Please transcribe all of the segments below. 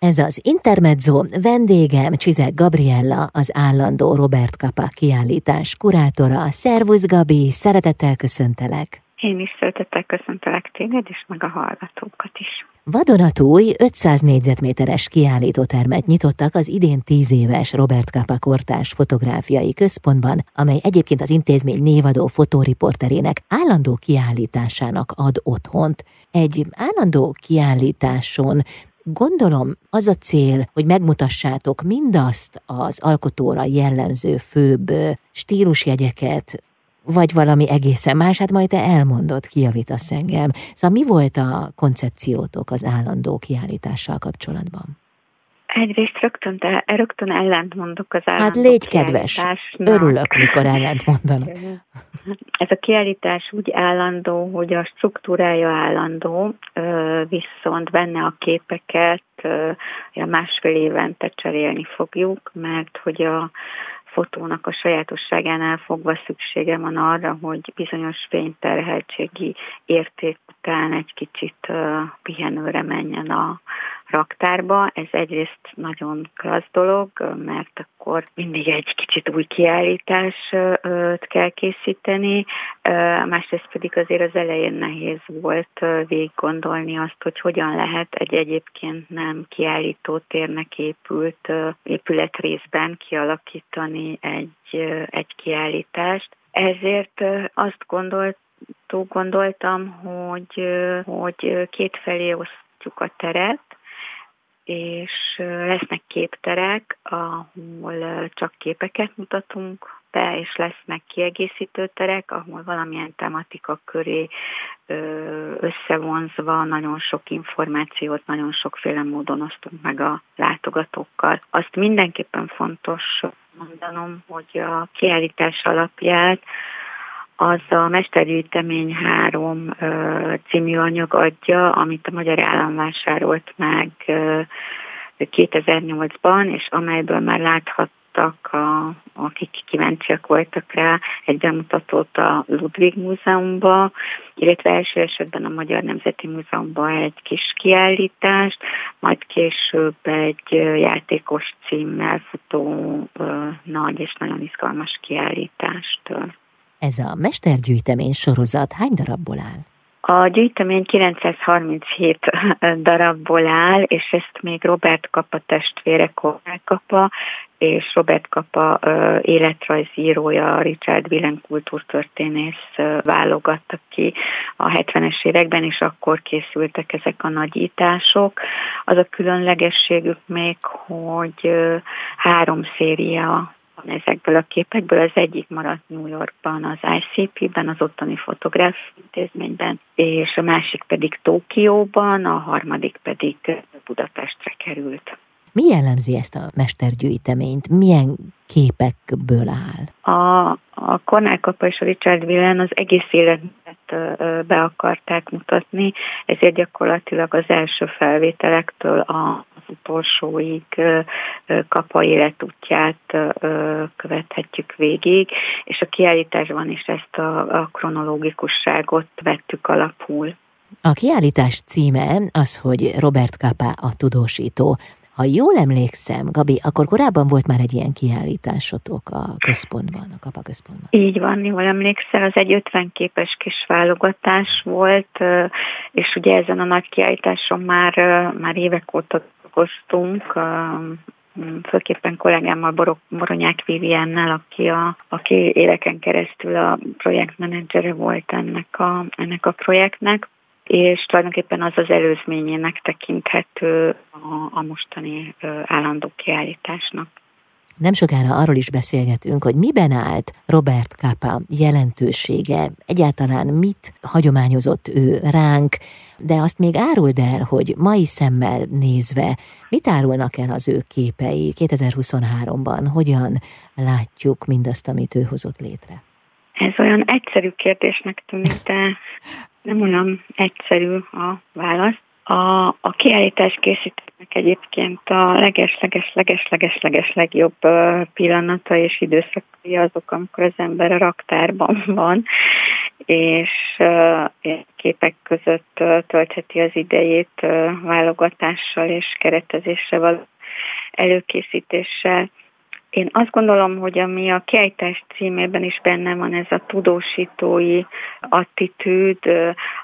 Ez az Intermezzo, vendégem Csizek Gabriella, az állandó Robert Kapa kiállítás kurátora. Szervusz Gabi, szeretettel köszöntelek! Én is szeretettel köszöntelek téged, és meg a hallgatókat is. Vadonatúj 500 négyzetméteres kiállítótermet nyitottak az idén 10 éves Robert Kapa Kortás Fotográfiai Központban, amely egyébként az intézmény névadó fotóriporterének állandó kiállításának ad otthont. Egy állandó kiállításon Gondolom az a cél, hogy megmutassátok mindazt az alkotóra jellemző főbb stílusjegyeket, vagy valami egészen más, hát majd te elmondod, kijavítasz engem. Szóval mi volt a koncepciótok az állandó kiállítással kapcsolatban? Egyrészt rögtön, de rögtön ellent mondok az Hát légy kedves, örülök, mikor ellent mondanak. Ez a kiállítás úgy állandó, hogy a struktúrája állandó, viszont benne a képeket a másfél évente cserélni fogjuk, mert hogy a fotónak a sajátosságánál fogva szüksége van arra, hogy bizonyos fényterheltségi érték után egy kicsit pihenőre menjen a raktárba. Ez egyrészt nagyon klassz dolog, mert akkor mindig egy kicsit új kiállítást kell készíteni, másrészt pedig azért az elején nehéz volt végig gondolni azt, hogy hogyan lehet egy egyébként nem kiállító térnek épült épületrészben kialakítani egy, egy kiállítást. Ezért azt gondolt, gondoltam, hogy, hogy kétfelé osztjuk a teret, és lesznek képterek, ahol csak képeket mutatunk be, és lesznek kiegészítő terek, ahol valamilyen tematika köré összevonzva nagyon sok információt, nagyon sokféle módon osztunk meg a látogatókkal. Azt mindenképpen fontos mondanom, hogy a kiállítás alapját az a Mestergyűjtemény 3 című anyag adja, amit a Magyar Állam vásárolt meg 2008-ban, és amelyből már láthattak, a, akik kíváncsiak voltak rá, egy bemutatót a Ludwig Múzeumban, illetve első esetben a Magyar Nemzeti Múzeumban egy kis kiállítást, majd később egy játékos címmel futó nagy és nagyon izgalmas kiállítást. Ez a mestergyűjtemény sorozat hány darabból áll? A gyűjtemény 937 darabból áll, és ezt még Robert Kapa testvére Kornál Kapa, és Robert Kapa életrajzírója, Richard Willen kultúrtörténész válogattak ki a 70-es években, és akkor készültek ezek a nagyítások. Az a különlegességük még, hogy három széria van ezekből a képekből. Az egyik maradt New Yorkban, az ICP-ben, az ottani fotográf intézményben, és a másik pedig Tokióban, a harmadik pedig Budapestre került. Mi jellemzi ezt a mestergyűjteményt? Milyen képekből áll? A, a Cornell Kappa és a Richard Villen az egész életet be akarták mutatni, ezért gyakorlatilag az első felvételektől a utolsóig kapa életútját követhetjük végig, és a kiállításban is ezt a, a kronológikusságot vettük alapul. A kiállítás címe az, hogy Robert Kappa a tudósító. Ha jól emlékszem, Gabi, akkor korábban volt már egy ilyen kiállításotok a központban, a Kapa központban. Így van, jól emlékszel, az egy 50 képes kis válogatás volt, és ugye ezen a nagy kiállításon már, már évek óta dolgoztunk, főképpen kollégámmal Borok, Boronyák Viviennel, aki, a, aki éveken keresztül a projektmenedzsere volt ennek a, ennek a projektnek és tulajdonképpen az az előzményének tekinthető a, a mostani állandó kiállításnak. Nem sokára arról is beszélgetünk, hogy miben állt Robert Capa jelentősége, egyáltalán mit hagyományozott ő ránk, de azt még áruld el, hogy mai szemmel nézve, mit árulnak el az ő képei 2023-ban, hogyan látjuk mindazt, amit ő hozott létre? Olyan egyszerű kérdésnek tűnik, de nem olyan egyszerű a válasz. A, a kiállítás készítőnek egyébként a leges-leges-leges-leges-leges legjobb pillanata és időszakai azok, amikor az ember a raktárban van, és képek között töltheti az idejét válogatással és keretezéssel előkészítéssel. Én azt gondolom, hogy ami a kiállítás címében is benne van, ez a tudósítói attitűd,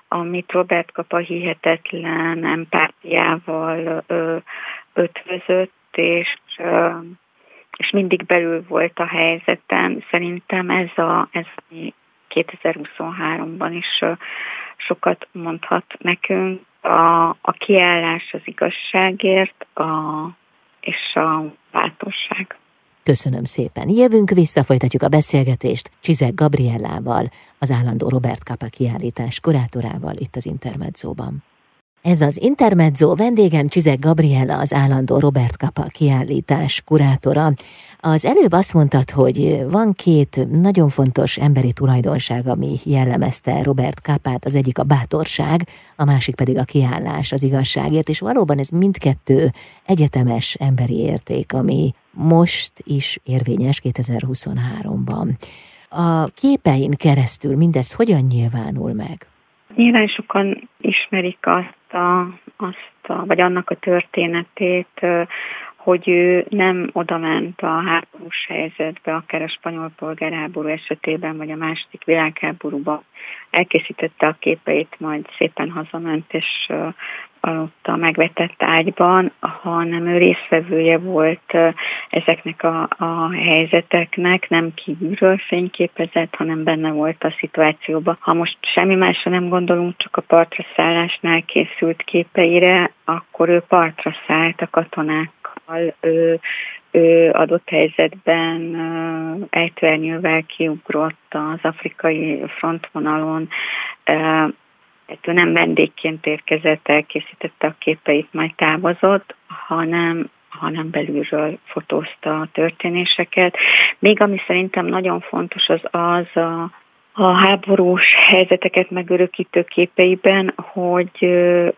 amit Robert Kapa hihetetlen empátiával ötvözött, és, és mindig belül volt a helyzetem. Szerintem ez a, ez 2023-ban is sokat mondhat nekünk. A, a kiállás az igazságért a, és a bátorság. Köszönöm szépen. Jövünk vissza, folytatjuk a beszélgetést Csizek Gabriellával, az állandó Robert Kapa kiállítás kurátorával itt az Intermedzóban. Ez az Intermezzo vendégem Csizek Gabriella, az állandó Robert Kapa kiállítás kurátora. Az előbb azt mondtad, hogy van két nagyon fontos emberi tulajdonság, ami jellemezte Robert Kapát, az egyik a bátorság, a másik pedig a kiállás az igazságért, és valóban ez mindkettő egyetemes emberi érték, ami most is érvényes 2023-ban. A képein keresztül mindez hogyan nyilvánul meg? Nyilván sokan ismerik azt a, azt a, vagy annak a történetét, hogy ő nem odament a háborús helyzetbe, akár a spanyol polgárháború esetében, vagy a második világháborúban. Elkészítette a képeit, majd szépen hazament, és aludt a megvetett ágyban, hanem ő részvevője volt ezeknek a, a helyzeteknek, nem kívülről fényképezett, hanem benne volt a szituációban. Ha most semmi másra nem gondolunk, csak a partra szállásnál készült képeire, akkor ő partra szállt a katonákkal, ő, ő adott helyzetben ejtőernyővel kiugrott az afrikai frontvonalon, ő nem vendégként érkezett, elkészítette a képeit, majd távozott, hanem hanem belülről fotózta a történéseket. Még ami szerintem nagyon fontos, az az a háborús helyzeteket megörökítő képeiben, hogy,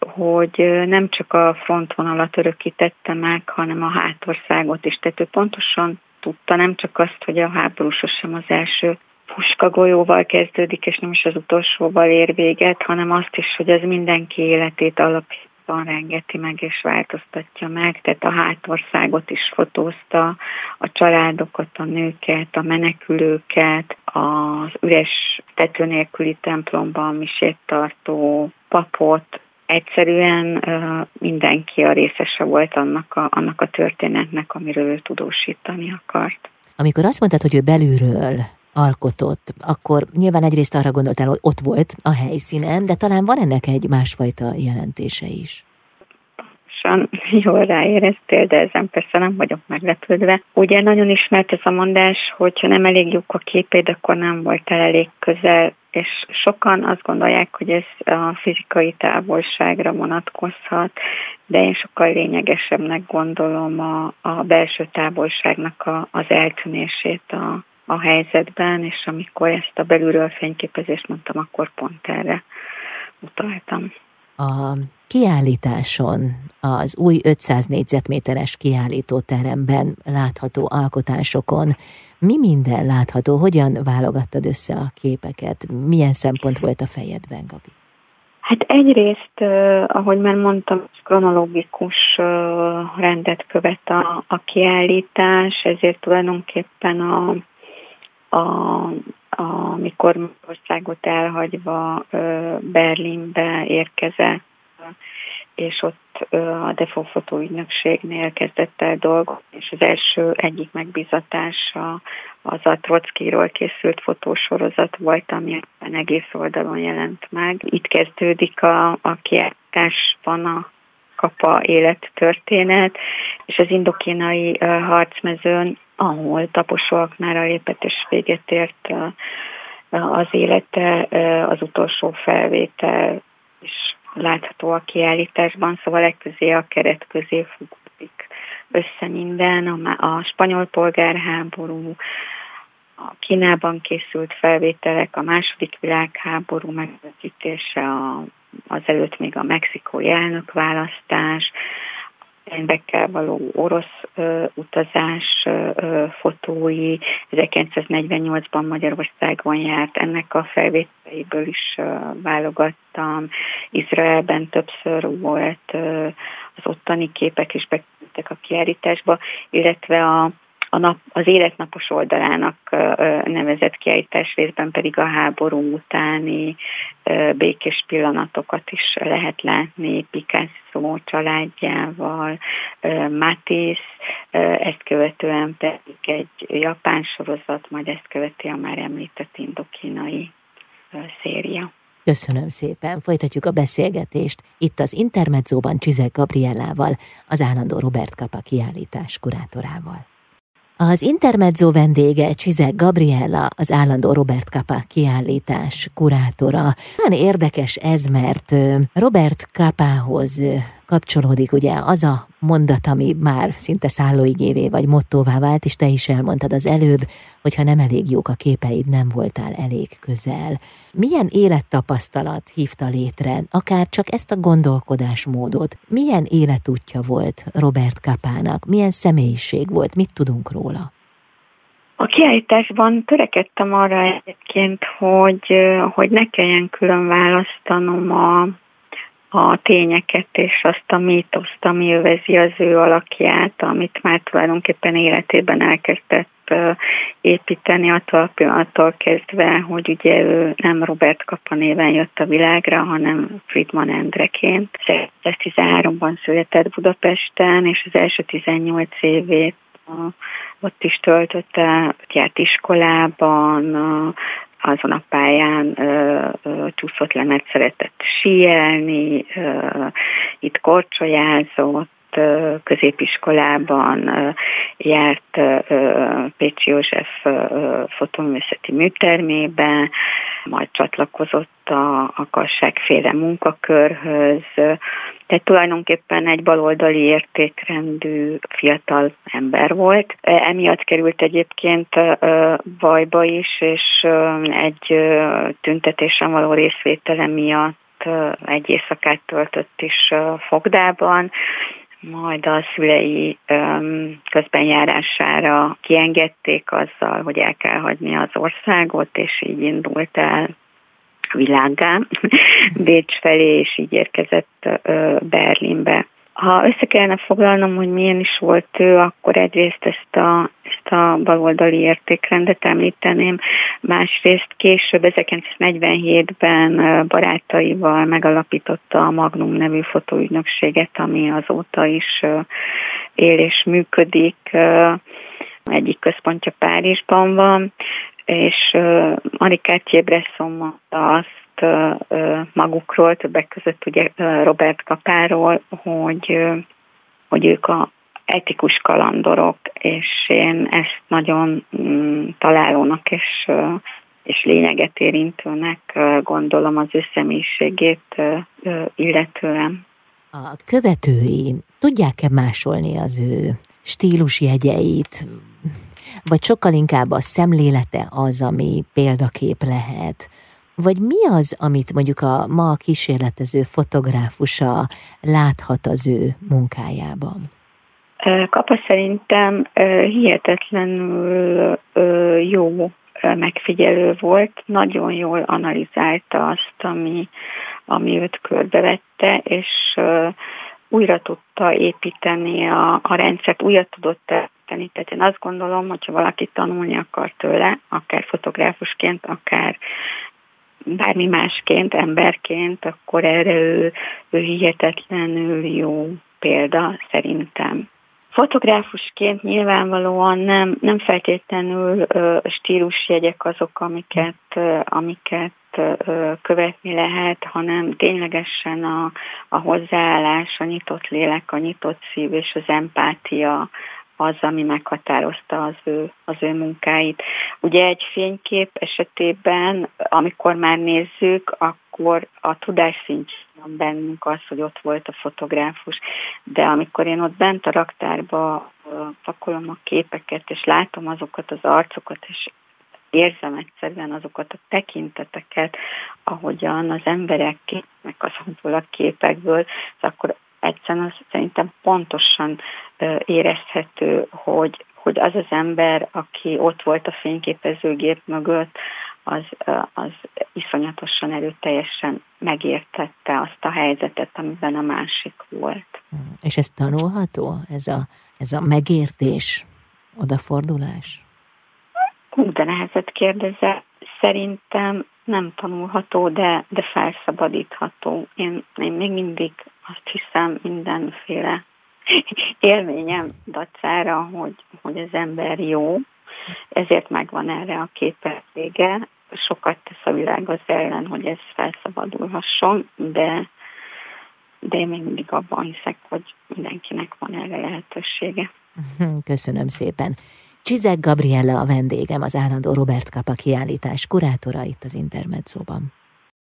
hogy nem csak a frontvonalat örökítette meg, hanem a hátországot is. Tehát ő pontosan tudta nem csak azt, hogy a háború sosem az első puska golyóval kezdődik, és nem is az utolsóval ér véget, hanem azt is, hogy ez mindenki életét alapjában rengeti meg és változtatja meg, tehát a hátországot is fotózta, a családokat, a nőket, a menekülőket, az üres tető nélküli templomban misét tartó papot, egyszerűen mindenki a részese volt annak a, annak a történetnek, amiről ő tudósítani akart. Amikor azt mondtad, hogy ő belülről alkotott, akkor nyilván egyrészt arra gondoltál, hogy ott volt a helyszínen, de talán van ennek egy másfajta jelentése is. jól ráéreztél, de ezen persze nem vagyok meglepődve. Ugye nagyon ismert ez a mondás, hogy nem elég jók a képéd, akkor nem voltál elég közel, és sokan azt gondolják, hogy ez a fizikai távolságra vonatkozhat, de én sokkal lényegesebbnek gondolom a, a belső távolságnak a, az eltűnését a, a helyzetben, és amikor ezt a belülről fényképezést mondtam, akkor pont erre utaltam. A kiállításon, az új 500 négyzetméteres kiállítóteremben látható alkotásokon mi minden látható? Hogyan válogattad össze a képeket? Milyen szempont volt a fejedben, Gabi? Hát egyrészt, ahogy már mondtam, kronológikus rendet követ a, a kiállítás, ezért tulajdonképpen a a, amikor országot elhagyva Berlinbe érkezett, és ott a Defo fotóügynökségnél kezdett el dolgozni, és az első egyik megbizatása az a Trockiról készült fotósorozat volt, ami egész oldalon jelent meg. Itt kezdődik a, a kiáltásban a kapa élettörténet, és az indokínai harcmezőn ahol taposóaknára lépett és véget ért az élete, az utolsó felvétel is látható a kiállításban, szóval legközé a keret közé fogódik össze minden, a, a spanyol polgárháború, a Kínában készült felvételek, a második világháború megvetítése, a, az előtt még a mexikói elnökválasztás, Einbeckkel való orosz ö, utazás ö, fotói, 1948-ban Magyarországon járt, ennek a felvételéből is ö, válogattam. Izraelben többször volt, ö, az ottani képek is bekerültek a kiállításba, illetve a a nap, az életnapos oldalának nevezett kiállítás részben pedig a háború utáni békés pillanatokat is lehet látni Picasso családjával, Matisse, ezt követően pedig egy japán sorozat, majd ezt követi a már említett indokínai széria. Köszönöm szépen, folytatjuk a beszélgetést itt az Intermedzóban Csizek Gabriellával, az állandó Robert Kapa kiállítás kurátorával. Az intermezzo vendége Csizek Gabriella, az állandó Robert Kappa kiállítás kurátora. Nagyon érdekes ez, mert Robert Kapához kapcsolódik ugye az a mondat, ami már szinte szállóigévé vagy mottóvá vált, és te is elmondtad az előbb, hogyha nem elég jók a képeid, nem voltál elég közel. Milyen élettapasztalat hívta létre, akár csak ezt a gondolkodásmódot? Milyen életútja volt Robert Kapának? Milyen személyiség volt? Mit tudunk róla? A kiállításban törekedtem arra egyébként, hogy, hogy ne kelljen külön választanom a, a tényeket és azt a mítoszt, ami övezi az ő alakját, amit már tulajdonképpen életében elkezdett építeni attól attól kezdve, hogy ugye ő nem Robert Kapa néven jött a világra, hanem Friedman Endreként. 1913-ban született Budapesten, és az első 18 évét ott is töltötte, járt iskolában, azon a pályán ö, ö, csúszott le, mert szeretett síelni, ö, itt korcsolyázott, középiskolában járt Pécsi József fotoművészeti műtermébe, majd csatlakozott a, a kasságféle munkakörhöz, tehát tulajdonképpen egy baloldali értékrendű fiatal ember volt. Emiatt került egyébként bajba is, és egy tüntetésen való részvétele miatt egy éjszakát töltött is fogdában, majd a szülei közbenjárására kiengedték azzal, hogy el kell hagyni az országot, és így indult el világá, Bécs felé, és így érkezett Berlinbe. Ha össze kellene foglalnom, hogy milyen is volt ő, akkor egyrészt ezt a, ezt a baloldali értékrendet említeném, másrészt később 1947-ben barátaival megalapította a Magnum nevű fotóügynökséget, ami azóta is él és működik. Egyik központja Párizsban van, és Marikát Bresson mondta azt, magukról, többek között ugye Robert Kapáról, hogy, hogy ők a etikus kalandorok, és én ezt nagyon mm, találónak és, és lényeget érintőnek gondolom az ő személyiségét illetően. A követői tudják-e másolni az ő stílusjegyeit, vagy sokkal inkább a szemlélete az, ami példakép lehet, vagy mi az, amit mondjuk a ma kísérletező fotográfusa láthat az ő munkájában? Kapa szerintem hihetetlenül jó megfigyelő volt, nagyon jól analizálta azt, ami, ami őt körbevette, és újra tudta építeni a, a rendszert, újra tudott építeni. Tehát én azt gondolom, hogyha valaki tanulni akar tőle, akár fotográfusként, akár bármi másként, emberként, akkor erre ő, ő hihetetlenül jó példa szerintem. Fotográfusként nyilvánvalóan nem, nem feltétlenül ö, stílusjegyek azok, amiket, ö, amiket ö, követni lehet, hanem ténylegesen a, a hozzáállás, a nyitott lélek, a nyitott szív és az empátia az, ami meghatározta az ő, az ő munkáit. Ugye egy fénykép esetében, amikor már nézzük, akkor a tudás szintjén bennünk az, hogy ott volt a fotográfus, de amikor én ott bent a raktárba pakolom a képeket, és látom azokat az arcokat, és érzem egyszerűen azokat a tekinteteket, ahogyan az emberek képnek azokból a képekből, akkor egyszerűen az szerintem pontosan érezhető, hogy, hogy az az ember, aki ott volt a fényképezőgép mögött, az, az iszonyatosan erőteljesen megértette azt a helyzetet, amiben a másik volt. Hmm. És ez tanulható, ez a, ez a megértés, odafordulás? Hú, de nehezet kérdezel. Szerintem nem tanulható, de, de felszabadítható. Én, én még mindig azt hiszem mindenféle élményem dacára, hogy, hogy az ember jó, ezért megvan erre a képessége. Sokat tesz a világ az ellen, hogy ez felszabadulhasson, de, de én még mindig abban hiszek, hogy mindenkinek van erre lehetősége. Köszönöm szépen. Csizek Gabriella a vendégem, az állandó Robert Kapa kiállítás kurátora itt az Intermedzóban.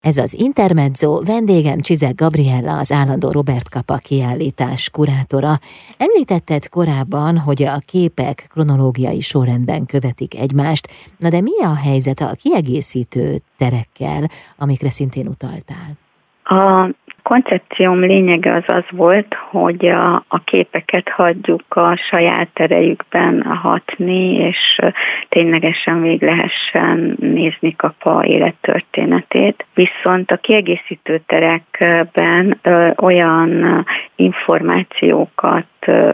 Ez az Intermezzo, vendégem Csizek Gabriella, az állandó Robert Kapa kiállítás kurátora. Említetted korábban, hogy a képek kronológiai sorrendben követik egymást, na de mi a helyzet a kiegészítő terekkel, amikre szintén utaltál? A koncepcióm lényege az az volt, hogy a, a képeket hagyjuk a saját erejükben hatni, és ténylegesen még lehessen nézni kapa élettörténetét. Viszont a kiegészítő terekben ö, olyan információkat ö,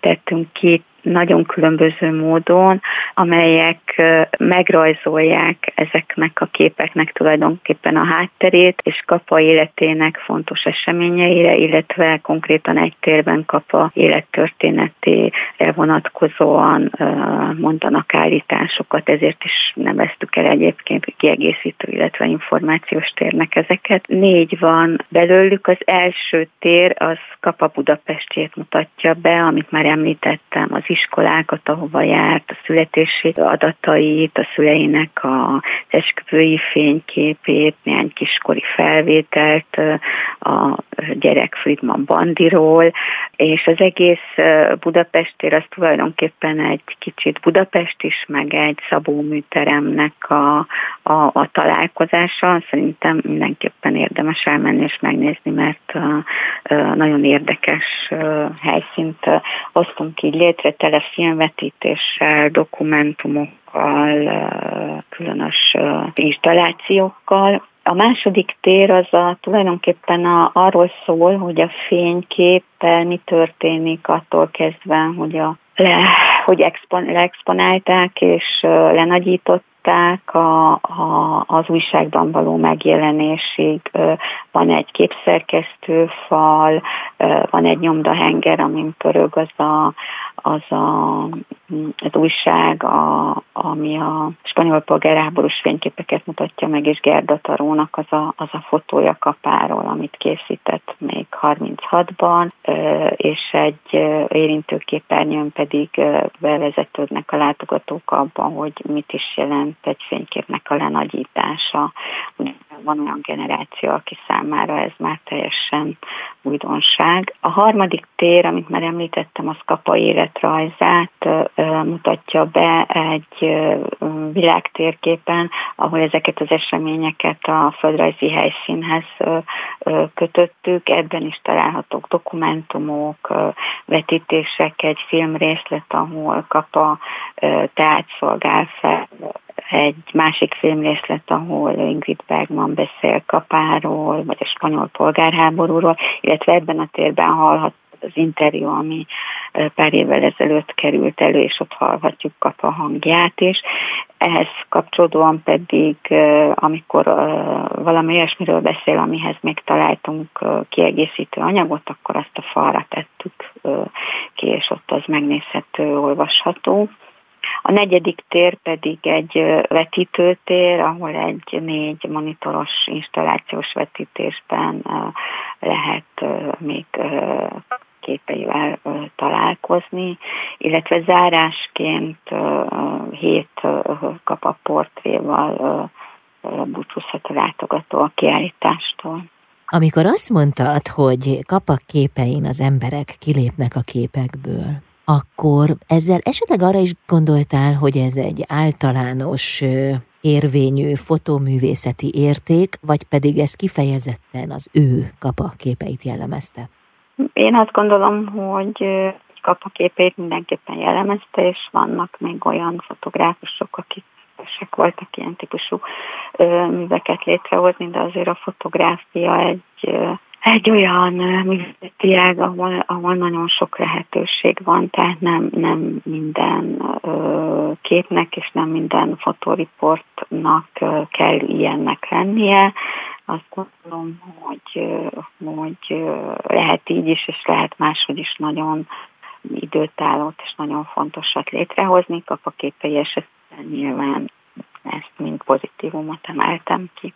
tettünk ki nagyon különböző módon, amelyek megrajzolják ezeknek a képeknek tulajdonképpen a hátterét, és Kapa életének fontos eseményeire, illetve konkrétan egy térben Kapa élettörténetére vonatkozóan mondanak állításokat, ezért is neveztük el egyébként kiegészítő, illetve információs térnek ezeket. Négy van belőlük, az első tér az Kapa Budapestjét mutatja be, amit már említettem, az iskolákat, ahova járt, a születési adatait, a szüleinek a esküvői fényképét, néhány kiskori felvételt a gyerek Friedman Bandiról, és az egész Budapestér az tulajdonképpen egy kicsit Budapest is, meg egy Szabó műteremnek a, a, a találkozása. Szerintem mindenképpen érdemes elmenni és megnézni, mert nagyon érdekes helyszínt hoztunk így létre, tele filmvetítéssel, dokumentumokkal, különös installációkkal. A második tér az a, tulajdonképpen a, arról szól, hogy a fényképpel mi történik attól kezdve, hogy a le, hogy expon, leexponálták és lenagyított a, a, az újságban való megjelenésig. Van egy képszerkesztő fal, van egy nyomdahenger, amin pörög az a, az a, az újság, a, ami a spanyol polgárháborús fényképeket mutatja meg, és Gerda Tarónak az a, az a fotója kapáról, amit készített még 36-ban, és egy érintőképernyőn pedig bevezetődnek a látogatók abban, hogy mit is jelent egy fényképnek a lenagyítása. Van olyan generáció, aki számára ez már teljesen újdonság. A harmadik tér, amit már említettem, az Kapa életrajzát mutatja be egy világtérképen, ahol ezeket az eseményeket a földrajzi helyszínhez kötöttük. Ebben is találhatók dokumentumok, vetítések, egy filmrészlet, ahol Kapa teát szolgál fel egy másik filmrészlet, ahol Ingrid Bergman beszél Kapáról, vagy a spanyol polgárháborúról, illetve ebben a térben hallhat az interjú, ami pár évvel ezelőtt került elő, és ott hallhatjuk Kapa hangját is. Ehhez kapcsolódóan pedig, amikor valami olyasmiről beszél, amihez még találtunk kiegészítő anyagot, akkor azt a falra tettük ki, és ott az megnézhető, olvasható. A negyedik tér pedig egy vetítőtér, ahol egy négy monitoros installációs vetítésben lehet még képeivel találkozni, illetve zárásként hét kapa portréval búcsúzhat a látogató a kiállítástól. Amikor azt mondtad, hogy kapak képein az emberek kilépnek a képekből, akkor ezzel esetleg arra is gondoltál, hogy ez egy általános érvényű fotóművészeti érték, vagy pedig ez kifejezetten az ő kapa képeit jellemezte? Én azt gondolom, hogy kapaképét mindenképpen jellemezte, és vannak még olyan fotográfusok, akik képesek voltak ilyen típusú műveket létrehozni, de azért a fotográfia egy egy olyan művészeti ág, ahol, ahol nagyon sok lehetőség van, tehát nem, nem minden ö, képnek és nem minden fotoriportnak ö, kell ilyennek lennie. Azt gondolom, hogy, hogy lehet így is, és lehet máshogy is nagyon időtállót és nagyon fontosat létrehozni. Kapaképei esetben nyilván ezt mind pozitívumot emeltem ki.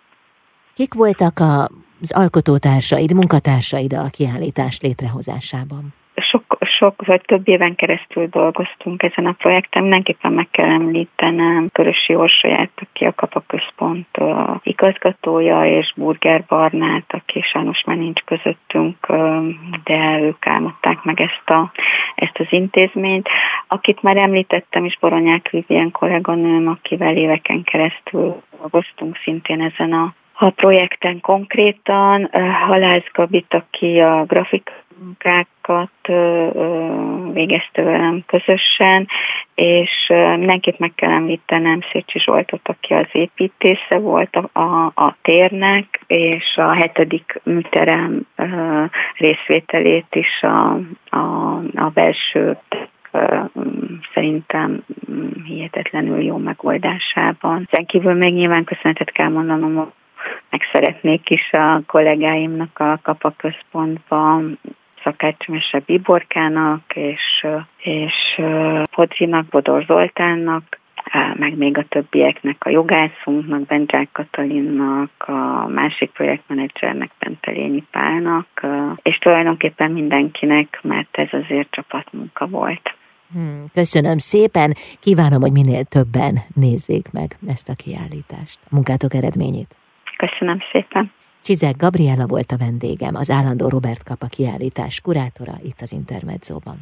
Kik voltak az alkotótársaid, munkatársaid a kiállítás létrehozásában? Sok, sok vagy több éven keresztül dolgoztunk ezen a projekten. Mindenképpen meg kell említenem Körösi Orsolyát, aki a Kapaközpont igazgatója, és Burger Barnát, aki sajnos már nincs közöttünk, de ők álmodták meg ezt, a, ezt az intézményt. Akit már említettem is, Boronyák Vivien kolléganőm, akivel éveken keresztül dolgoztunk szintén ezen a a projekten konkrétan. Halász Gabit, aki a grafikunkákat végezte velem közösen, és mindenképp meg kell említenem Szécsi Zsoltot, aki az építésze volt a, a, a térnek, és a hetedik műterem részvételét is a, a, a belső szerintem hihetetlenül jó megoldásában. Ezen kívül még nyilván köszönetet kell mondanom meg szeretnék is a kollégáimnak a kapaközpontban Szakácsmese Biborkának és, és Podzsinak, Bodor Zoltánnak, meg még a többieknek, a jogászunknak, Bencsák Katalinnak, a másik projektmenedzsernek, Pentelényi Pálnak, és tulajdonképpen mindenkinek, mert ez azért csapatmunka volt. Hmm, köszönöm szépen, kívánom, hogy minél többen nézzék meg ezt a kiállítást, a munkátok eredményét. Köszönöm szépen. Csizek Gabriela volt a vendégem, az állandó Robert Kapa kiállítás kurátora itt az Intermedzóban.